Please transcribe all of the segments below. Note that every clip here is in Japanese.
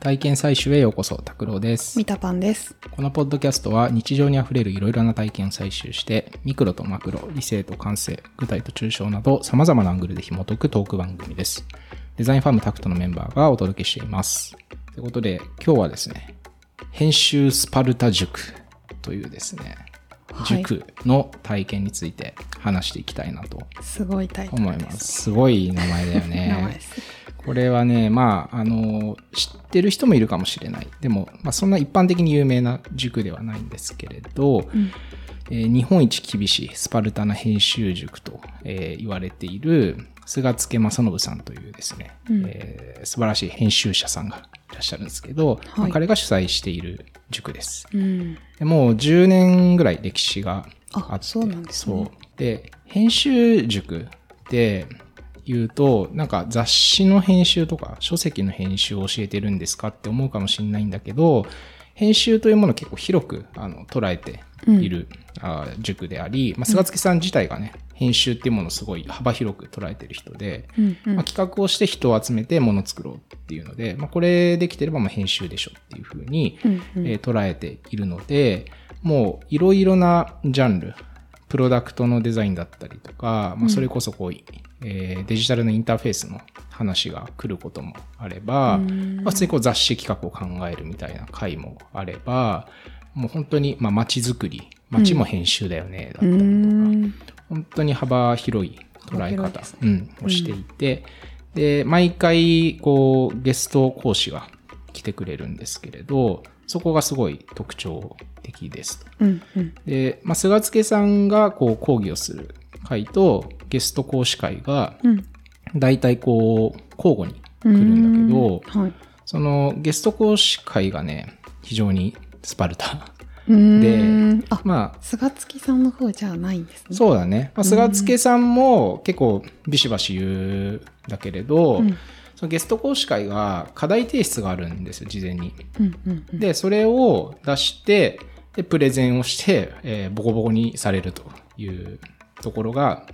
体験採集へようこそ、拓郎ですミ。タパンです。このポッドキャストは日常にあふれるいろいろな体験を採集して、ミクロとマクロ、理性と感性、具体と抽象など様々なアングルで紐解くトーク番組です。デザインファームタクトのメンバーがお届けしています。ということで、今日はですね、編集スパルタ塾というですね、はい塾の体験について話していきたいなと思い。ます。すごい名前だよ 名前ねで。す。これはね、まあ、あの、知ってる人もいるかもしれない。でも、まあ、そんな一般的に有名な塾ではないんですけれど、んえー日本一厳しいスパルタな編集塾と、えー言われている菅助正信さんというですね、うんえー素晴らしい編集者さんがいらっしゃるんですけど、まあはい彼が主催している塾です。うん。でもう10年ぐらい歴史があって。あそうなんですねそう。で、編集塾って言うと、なんか雑誌の編集とか書籍の編集を教えてるんですかって思うかもしれないんだけど、編集というものを結構広くあの捉えている、あ塾であり、まあ、菅月さん自体がね、編集っていうものをすごい幅広く捉えてる人で、うんうん。まあ、企画をして人を集めてものを作ろうっていうので、まあ、これできてればまあ編集でしょっていうふうに、うんうん。えー捉えているので、もういろいろなジャンル、プロダクトのデザインだったりとか、まあ、それこそこう、えーデジタルのインターフェースの話が来ることもあれば、うん。まあ、普通にこう雑誌企画を考えるみたいな回もあれば、もう本当にまあ街づくり、街も編集だよね、だったうりとか、ん。本当に幅広い捉え方幅広いです、うん、をしていて、で、毎回、こう、ゲスト講師が来てくれるんですけれど、そこがすごい特徴的ですと。うんうん。で、まあ、菅助さんがこう講義をする回とゲスト講師会が、うん。大体こう、交互に来るんだけど、はい。そのゲスト講師会がね、非常にスパルタ。うーん。あ、まあ、菅月さんの方じゃないんですね。そうだね。まあ、菅助さんも結構ビシバシ言うんだけれど、うんそのゲスト講師会が課題提出があるんですよ、事前に。うんうんうん。で、それを出して、で、プレゼンをして、えーボコボコにされるというところが、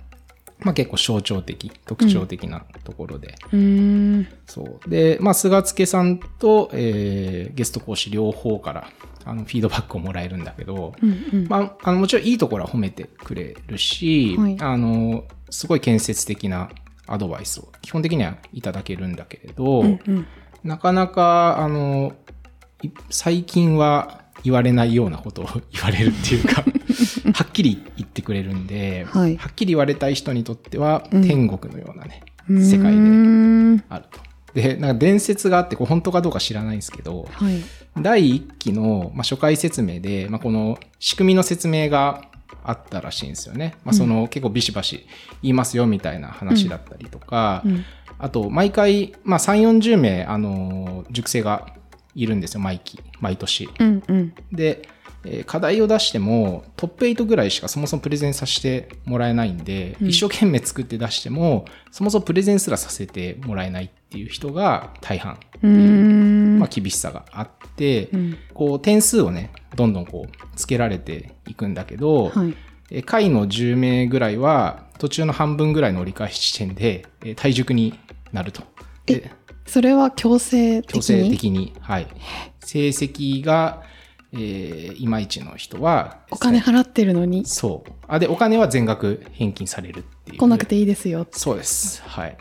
まあ結構象徴的、特徴的なところで。うーん。そう。で、まあ、菅助さんと、えーゲスト講師両方から、あの、フィードバックをもらえるんだけど、うんうん。まあ、あの、もちろんいいところは褒めてくれるし、はいあの、すごい建設的なアドバイスを基本的にはいただけるんだけれど、うんうん。なかなか、あの、い最近は言われないようなことを言われるっていうか、はっきり言ってくれるんで、はいはっきり言われたい人にとっては、うん天国のようなね、うーん世界であると。で、なんか伝説があって、これ本当かどうか知らないんですけど、はい。第1期の、まあ、初回説明で、まあ、この仕組みの説明があったらしいんですよね。まあ、その、結構ビシバシ言いますよみたいな話だったりとか、うん。あと、毎回、まあ、3、40名、あのー塾生がいるんですよ、毎期、毎年。うんうん。で、えー課題を出しても、トップ8ぐらいしかそもそもプレゼンさせてもらえないんで、うん一生懸命作って出しても、そもそもプレゼンすらさせてもらえないっていう人が大半ってうーいう、ん。まあ、厳しさがあって、うん。こう、点数をね、どんどんこう、つけられていくんだけど、はい。えー下位の10名ぐらいは、途中の半分ぐらいの折り返し地点で、えー退塾になると。でそれは強制的に？強制的に、はい。成績が、えーいまいちの人は、お金払ってるのに？そう。あ、で、お金は全額返金されるっていう。来なくていいですよ。そうです。はい。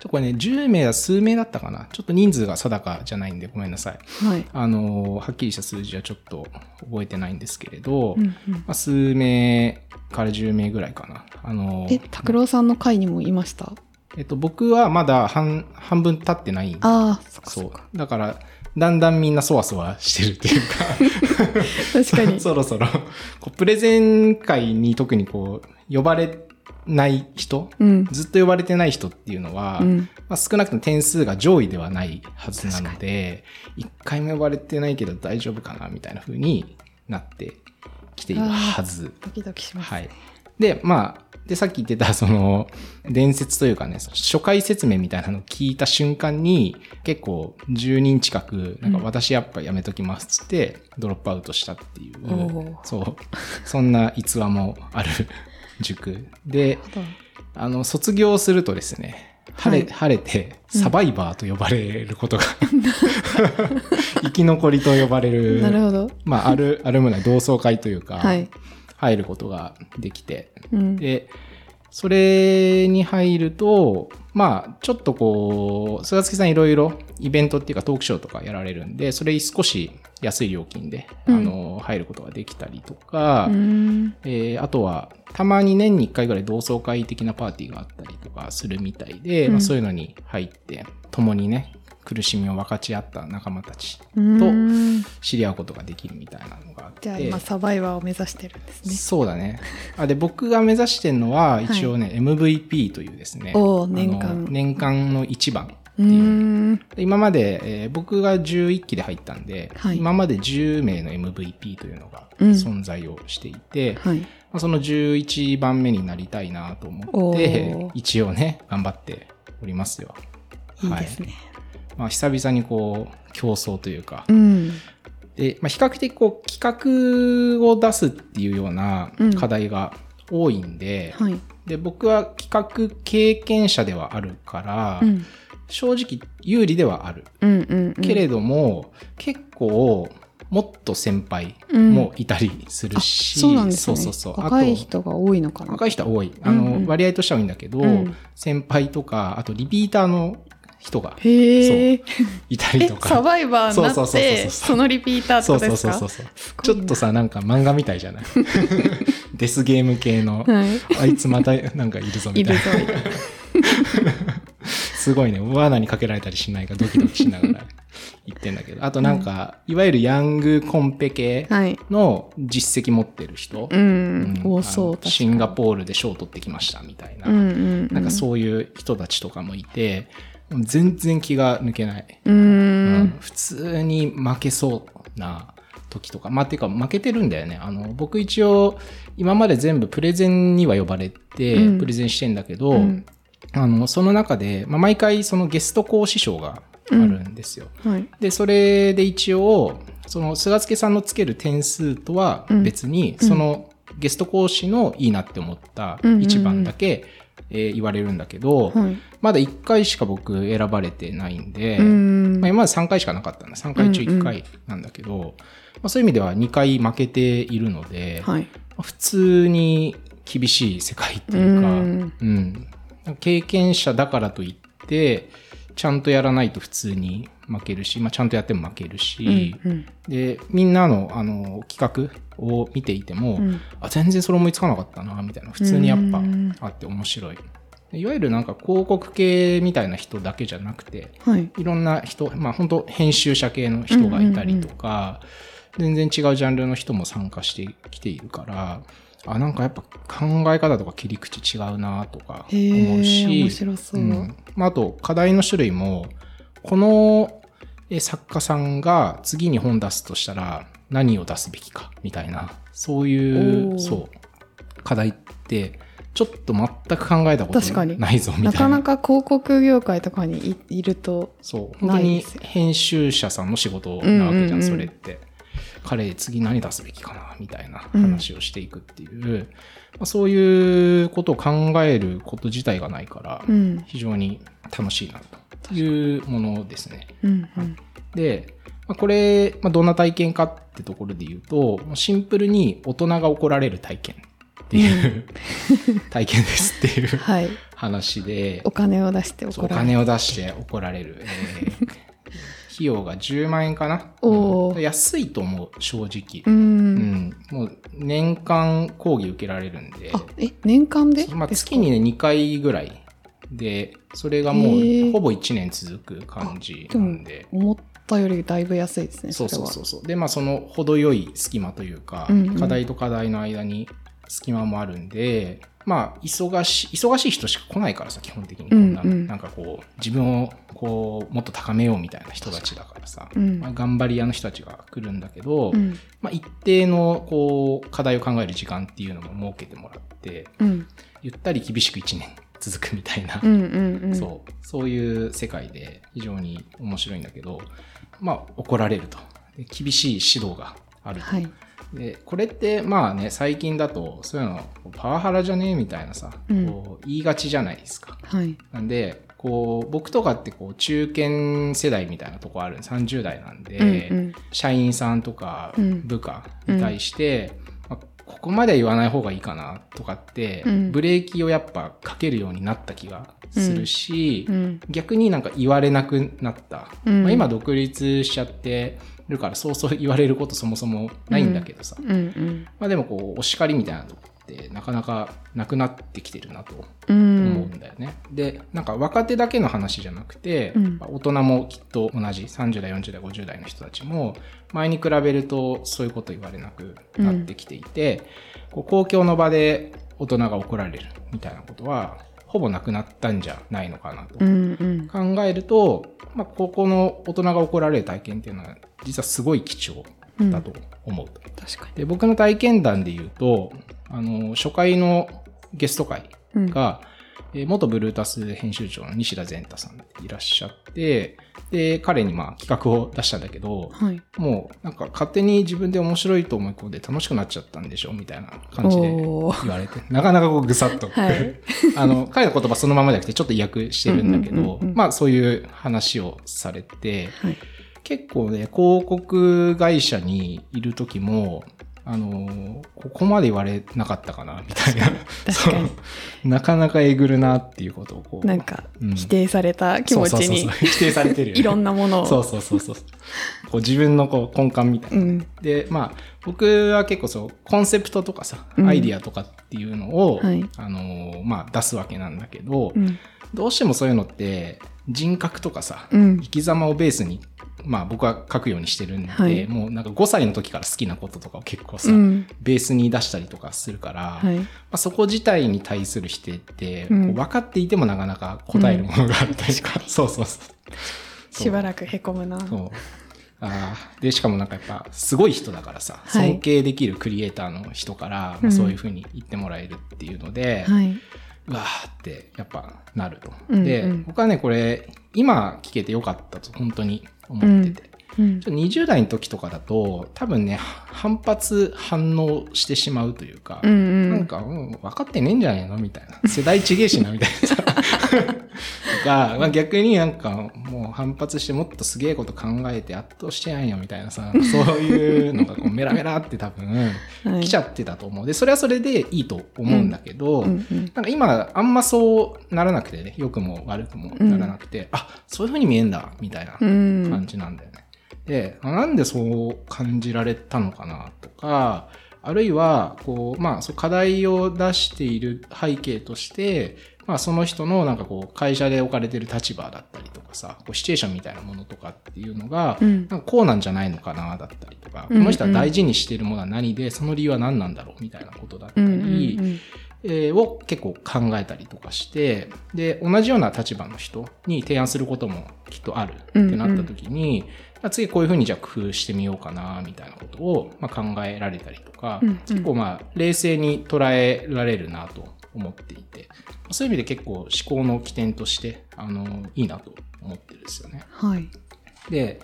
ちょこれね、10名は数名だったかな。ちょっと人数が定かじゃないんでごめんなさい。はい。あのーはっきりした数字はちょっと覚えてないんですけれど、うんうんまあ、数名から10名ぐらいかな。あのーえ、拓郎さんの会にもいました？えっと、僕はまだ半半分経ってないんああ、そっかそそう。だから、だんだんみんなそわそわしてるっていうか、確かに。そろそろ、こうプレゼン会に特にこう、呼ばれない人、うん。ずっと呼ばれてない人っていうのは、うん。まあ、少なくとも点数が上位ではないはずなので、一回も呼ばれてないけど大丈夫かなみたいな風になってきているはず。ドキドキします。はい。で、まあ、で、さっき言ってた、その、伝説というかね、初回説明みたいなのを聞いた瞬間に、結構10人近く、なんかうん私やっぱやめときますっつって、ドロップアウトしたっていう、おーそう、そんな逸話もある塾で、あの、卒業するとですね、晴れ、はい晴れて、サバイバーと呼ばれることが、生き残りと呼ばれる、なるほど。まあ、ある、あるもない同窓会というか、はい。入ることができて、うん。で、それに入ると、まあ、ちょっとこう、菅月さんいろいろイベントっていうかトークショーとかやられるんで、それ少し安い料金で、うんあの、入ることができたりとか、うん。えーあとは、たまに年に1回ぐらい同窓会的なパーティーがあったりとかするみたいで、うんまあ、そういうのに入って、共にね、苦しみを分かち合った仲間たち、うん知り合うことができるみたいなのがあって。じゃあ今サバイバーを目指してるんですね。そうだね。あで、僕が目指してるのは、一応ね、MVP というですね。年間年間の一番ってういう。今まで、えー僕が11期で入ったんで、はい今まで10名の MVP というのがうん存在をしていて、はい。まあ、その11番目になりたいなと思って一応ね、頑張っておりますよ。いいですね。まあ、久々にこう、競争というか、うん。で、まあ、比較的こう、企画を出すっていうようなうん課題が多いんで、はい。で、僕は企画経験者ではあるから、うん。正直有利ではある。うんうんうん。けれども、結構、もっと先輩うんもいたりするし、そうなんね。そうそうそう。若い人が多いのかな。若い人は多い。あの、うんうん割合としては多いんだけど、うん先輩とか、あとリピーターの人が。いたりえと、か。サバイバーになって、そのリピーターとですか？そうそうそうそう。ちょっとさ、なんか漫画みたいじゃない？デスゲーム系の、はい。あいつまたなんかいるぞみたいな。すごいね、罠にかけられたりしないかドキドキしながら言ってんだけど。あとなんか、いわゆるヤングコンペ系はい。の実績持ってる人。うん。そう。シンガポールで賞を取ってきましたみたいな。うんうんうん。なんかそういう人たちとかもいて、全然気が抜けない。うーうんん。普通に負けそうな時とか。まあ、ていうか負けてるんだよね。あの、僕一応、今まで全部プレゼンには呼ばれて、うんプレゼンしてんだけど、うんあの、その中で、まあ、毎回そのゲスト講師賞があるんですよ。はい。で、それで一応、その菅助さんのつける点数とは別に、うんそのゲスト講師のいいなって思った一番だけ、えー言われるんだけど、はい。まだ1回しか僕選ばれてないんで、うんまあ、今まで3回しかなかったんだ。3回中1回なんだけど、まあ、そういう意味では2回負けているので、はい。まあ普通に厳しい世界っていうか、ううんん経験者だからといって、ちゃんとやらないと普通に負けるし、まあ、ちゃんとやっても負けるし、うんで、みんなのあの企画を見ていても、うんあ、全然それ思いつかなかったな、みたいな、普通にやっぱうんあって面白い。いわゆるなんか広告系みたいな人だけじゃなくて、はい。いろんな人、まあ本当編集者系の人がいたりとか、全然違うジャンルの人も参加してきているから、あ、なんかやっぱ考え方とか切り口違うなとかへ思うし、え、面白そう。んまあ、あと課題の種類も、このえ作家さんが次に本出すとしたら何を出すべきかみたいな、そういう、そう、課題って、ちょっと全く考えたことないぞみたいな。なかなか広告業界とかにいいると、そう。本当に編集者さんの仕事なわけじゃん、うんうんうん。それって。彼、次何出すべきかな、みたいな話をしていくっていう、まあ、そういうことを考えること自体がないから、うん。非常に楽しいなというものですね。うんうん。で、まあ、これ、まあ、どんな体験かってところで言うと、シンプルに大人が怒られる体験っていう、体験ですっていう はい。話で、お金を出して怒られる。金を出して怒られる。えー費用が10万円かな、安いと思う、正直。う。うんん。もう年間講義受けられるんで、あ、え、年間で？まあ、月にね、2回ぐらいで、それがもうほぼ1年続く感じなんで。思ったよりだいぶ安いですね。そうそうそうそう。で、まあその程よい隙間というか、うんうん課題と課題の間に隙間もあるんで、まあ忙しい、忙しい人しか来ないからさ、基本的にこんな、うんうんなんかこう、自分をこう、もっと高めようみたいな人たちだからさ、うんまあ、頑張り屋の人たちが来るんだけど、うん。まあ一定のこう、課題を考える時間っていうのも設けてもらって、うん。ゆったり厳しく1年続くみたいな、うんうんうん。そう、そういう世界で非常に面白いんだけど、まあ怒られると。で厳しい指導があると。はい。で、これってまあね、最近だとそういうのパワハラじゃねえみたいなさ、うんこう言いがちじゃないですか。はい。なんで、こう、僕とかってこう、中堅世代みたいなとこある30代なんで、うんうん社員さんとかうん部下に対して、まあここまでは言わない方がいいかなとかって、うん。ブレーキをやっぱかけるようになった気がするし、うん。逆になんか言われなくなった。うん。まあ、今独立しちゃってるからそうそう言われることそもそもないんだけどさ。まあでもこう、お叱りみたいなとこってなかなかなくなってきてるなとう思うんんだよね。で、なんか若手だけの話じゃなくて、大人もきっと同じ30代、40代、50代の人たちも前に比べるとそういうこと言われなくなってきていて、こう公共の場で大人が怒られるみたいなことはほぼなくなったんじゃないのかなとうんうん。考えると、まあ、ここの大人が怒られる体験っていうのは実はすごい貴重だと思うと。確かに。で僕の体験談で言うとあの初回のゲスト会うん。が、えー元ブルータス編集長の西田善太さんでいらっしゃってで彼にまあ企画を出したんだけどはい。もうなんか勝手に自分で面白いと思い込んで楽しくなっちゃったんでしょみたいな感じで言われてなかなかこうぐさっと、はい。あの彼の言葉そのままじゃなくてちょっと意訳してるんだけどまあそういう話をされてはい。結構ね、広告会社にいる時も、あのここまで言われなかったかな、みたいな。なかなかえぐるなっていうことをこう。なんかうん否定された気持ちに否定されてるよね。いろんなものをそうそうそうそう。こう自分のこう根幹みたいな。うんで、まあ、僕は結構そう、コンセプトとかさ、うんアイディアとかっていうのを、はいあのまあ、出すわけなんだけど、うんどうしてもそういうのって、人格とかさ、うん生き様をベースに、まあ僕は書くようにしてるんで、はい。もうなんか5歳の時から好きなこととかを結構さ、うん。ベースに出したりとかするから、まはい。あ、そこ自体に対する否定って、うん。分かっていてもなかなか答えるものがあったりとか、そうそうそう。しばらくへこむな。そう。あー。でしかもなんかやっぱすごい人だからさ、はい。尊敬できるクリエイターの人から、うんそういうふうに言ってもらえるっていうので、はい。うわーってやっぱなると。うんで、うん僕はねこれ今聞けてよかったと本当に思ってて、うんちょっと20代の時とかだと多分ね反発反応してしまうというか、うんうんなんか、うん、分かってねえんじゃねえのみたいな。世代ちげえしな、みたいなさ。とか、まあ、逆になんか、もう反発してもっとすげえこと考えて圧倒してやんよ、みたいなさ、そういうのがこうメラメラって多分、はい来ちゃってたと思う。で、それはそれでいいと思うんだけど、うんうんなんか今、あんまそうならなくてね、良くも悪くもならなくて、あ、そういう風に見えんだ、みたいなうん感じなんだよね。で、あなんでそう感じられたのかなとか、あるいは、こう、まあ、そう課題を出している背景として、まあ、その人のなんかこう、会社で置かれてる立場だったりとかさ、こうシチュエーションみたいなものとかっていうのが、うん。なんかこうなんじゃないのかな、だったりとか、うんうんこの人は大事にしているものは何で、その理由は何なんだろう、みたいなことだったり、うんうんうん。えーを結構考えたりとかして、で、同じような立場の人に提案することもきっとあるってなった時に、まあ次こういうふうにじゃあ工夫してみようかな、みたいなことを、まあ、考えられたりとか、うんうん。結構まあ冷静に捉えられるなと思っていて、そういう意味で結構思考の起点として、あの、いいなと思ってるんですよね。はい。で、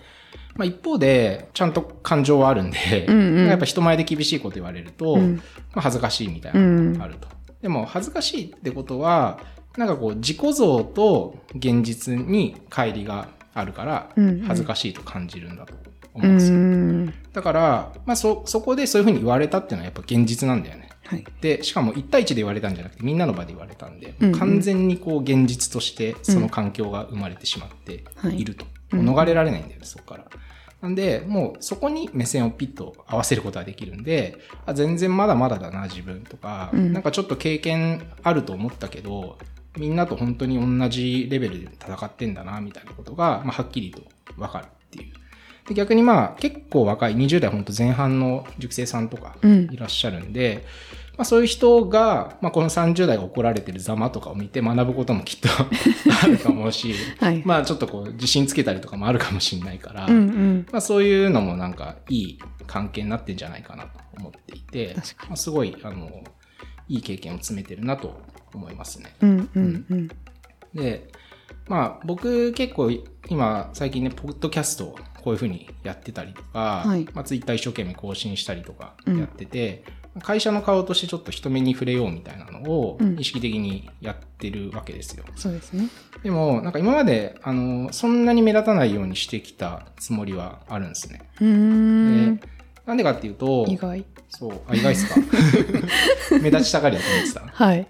まあ、一方で、ちゃんと感情はあるんで、うんうん。やっぱ人前で厳しいこと言われると、うん。まあ、恥ずかしいみたいなのがあると。でも、恥ずかしいってことは、なんかこう、自己像と現実に乖離があるからうんうん、恥ずかしいと感じるんだと思ううんですよ。んだから、まあ、そ、そこでそういうふうに言われたっていうのはやっぱ現実なんだよね。はいで、しかも1対1で言われたんじゃなくてみんなの場で言われたんで、うんうん完全にこう現実としてその環境が生まれてしまっていると。うん逃れられないんだよね、そこから。なんで、もうそこに目線をピッと合わせることができるんで、あ全然まだまだだな、自分とか、うん。なんかちょっと経験あると思ったけど、みんなと本当に同じレベルで戦ってんだな、みたいなことが、まあ、はっきりとわかるっていう。で逆にまあ結構若い20代本当前半の塾生さんとかうん。いらっしゃるんで、まあ、そういう人が、まあ、この30代が怒られてるざまとかを見て学ぶこともきっと あると思うし、はい。まあちょっとこう自信つけたりとかもあるかもしれないから、うんうん。まあ、そういうのもなんかいい関係になってんじゃないかなと思っていてまあ、すごいあのいい経験を積めてるなと思いますね。うんうんうん。でまあ僕結構今最近ねポッドキャストをこういうふうにやってたりとか、はい。まあ、ツイッター一生懸命更新したりとかうんやってて、会社の顔としてちょっと人目に触れようみたいなのをうん意識的にやってるわけですよ。そうですね。でも、なんか今まで、あの、そんなに目立たないようにしてきたつもりはあるんですね。うーん。でなんでかっていうと、意外。そう、あ、意外っすか？目立ちたがりだと思ってた。はい。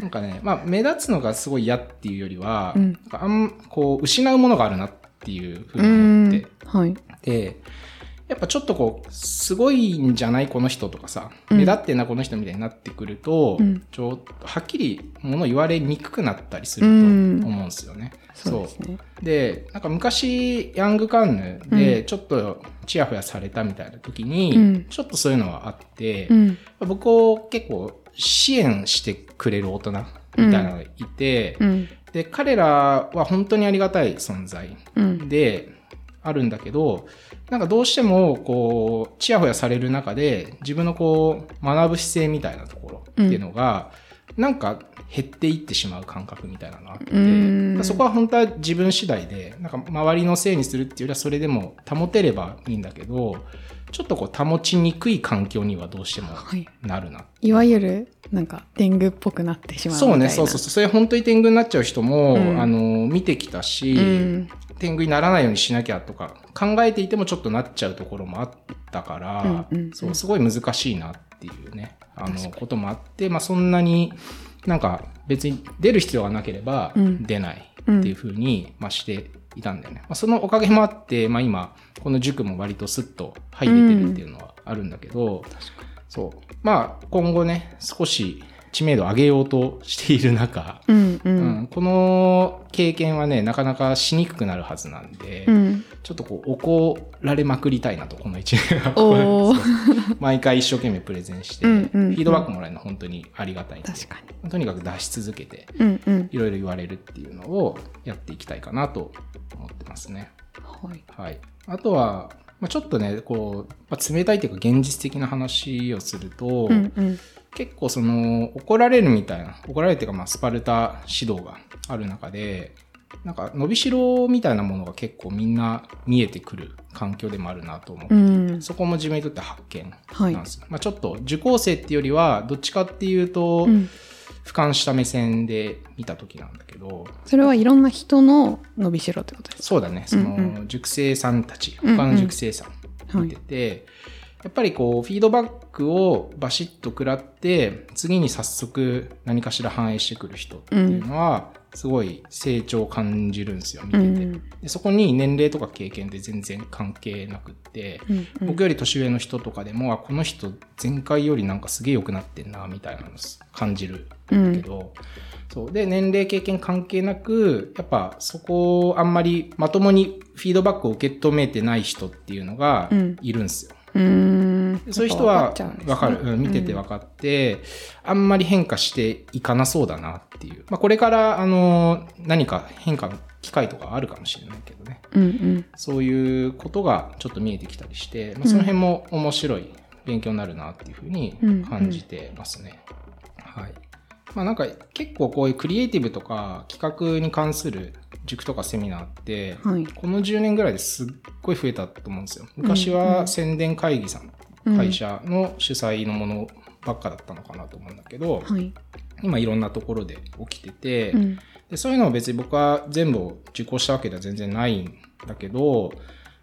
なんかね、まあ、目立つのがすごい嫌っていうよりは、うんあん、こう、失うものがあるなっていうふううに思っんて。はい。で、やっぱちょっとこう、すごいんじゃないこの人とかさ、うん目立ってんなこの人みたいになってくると、うんちょっとはっきりもの言われにくくなったりするとうん思うんですよね。そうですね。で、なんか昔、ヤングカンヌでちょっとチヤホヤされたみたいな時に、うんちょっとそういうのはあって、うん。僕を結構支援してくれる大人みたいなのがいて、うん。で、彼らは本当にありがたい存在うん。であるんだけど、なんかどうしても、こう、ちやほやされる中で、自分のこう、学ぶ姿勢みたいなところっていうのが、なんか減っていってしまう感覚みたいなのがあって、うんそこは本当は自分次第で、なんか周りのせいにするっていうよりはそれでも保てればいいんだけど、ちょっとこう保ちにくい環境にはどうしてもはい。なるな。いわゆる、なんか、天狗っぽくなってしまうみたいな。そうね、そうそうそう。それ本当に天狗になっちゃう人も、うんあの、見てきたし、うん。天狗にならないようにしなきゃとか考えていてもちょっとなっちゃうところもあったから、うんうんうんそうすごい難しいなっていうねあのこともあって、まあ、そんなになんか別に出る必要がなければうん出ないっていうふうに、まあ、していたんだよね。まあ、そのおかげもあって、まあ、今この塾も割とスッと入れてるっていうのはあるんだけど、そうまあ今後ね少し知名度を上げようとしている中、うん。う。うんん、この経験はね、なかなかしにくくなるはずなんで、うん。ちょっとこう、怒られまくりたいなと、この一年は。毎回一生懸命プレゼンして、うんうんうんフィードバックもらえるの本当にありがたい確かに。とにかく出し続けて。いろいろ言われるっていうのをやっていきたいかなと思ってますね。はい。はい。あとは、まあ、ちょっとね、こう、まあ、冷たいというか現実的な話をすると、うんうん。結構その怒られるみたいな怒られるっていうかまあスパルタ指導がある中でなんか伸びしろみたいなものが結構みんな見えてくる環境でもあるなと思って、うん。そこも自分にとって発見はいなんですよ、まあ、ちょっと受講生っていうよりはどっちかっていうと、うん俯瞰した目線で見た時なんだけどそれはいろんな人の伸びしろってことですそうだね。その、うんう塾生さんたちうんうん。他の塾生さん見てて、やっぱりこうフィードバックをバシッと食らって次に早速何かしら反映してくる人っていうのはすごい成長を感じるんですよ見てて、うんでそこに年齢とか経験って全然関係なくって、うんうん。僕より年上の人とかでもあこの人前回よりなんかすげえ良くなってんなみたいなの感じるうん。けど、そう。で年齢経験関係なくやっぱそこをあんまりまともにフィードバックを受け止めてない人っていうのがうん。いるんですよ。うそういう人は分かる、うん見てて分かって、あんまり変化していかなそうだなっていう。まあ、これから、あの、何か変化の機会とかあるかもしれないけどね。うんうんそういうことがちょっと見えてきたりして、まあ、その辺も面白い勉強になるなっていうふうに感じてますね。はい。まあなんか結構こういうクリエイティブとか企画に関する塾とかセミナーって、はい。この10年ぐらいですっごい増えたと思うんですよ。昔は宣伝会議さん、うん会社の主催のものばっかだったのかなと思うんだけど、はい。今いろんなところで起きてて、うん。でそういうのを別に僕は全部を受講したわけでは全然ないんだけど、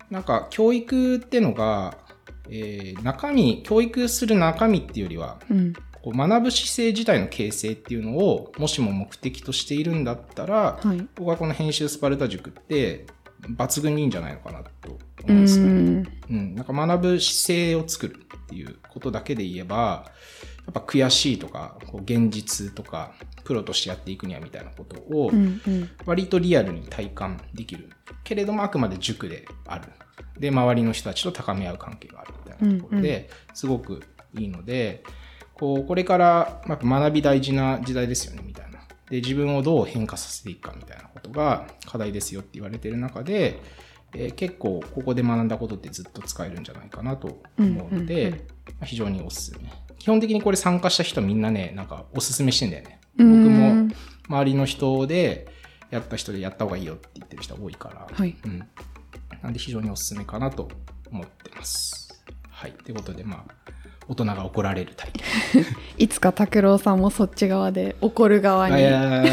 なんか教育ってのが、えー中身、教育する中身っていうよりは、うんこう学ぶ姿勢自体の形成っていうのをもしも目的としているんだったら、はい僕はこの編集スパルタ塾って抜群にいいんじゃないのかなと思ううんですよね。んうん、なんか学ぶ姿勢を作るっていうことだけで言えば、やっぱ悔しいとか、こう現実とか、プロとしてやっていくにはみたいなことをうんうん割とリアルに体感できる。けれどもあくまで塾である。で、周りの人たちと高め合う関係があるみたいなところで、すごくいいので、こう、これからやっぱ学び大事な時代ですよね、みたいな。で、自分をどう変化させていくかみたいなことが課題ですよって言われてる中で、えー結構ここで学んだことってずっと使えるんじゃないかなと思うので、うんうんうんまあ非常におすすめ。基本的にこれ参加した人みんなね、なんかおすすめしてんだよね。僕うんも周りの人でやった人でやった方がいいよって言ってる人が多いから、はいうん。なんで非常におすすめかなと思ってます。はい。ということで、まあ、大人が怒られるタイプ。いつか拓郎さんもそっち側で怒る側に。いや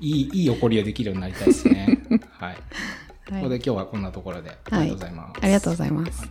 いい、いい怒りをできるようになりたいですね。はい。はいここで今日はこんなところで、ありがとうございます。ありがとうございます。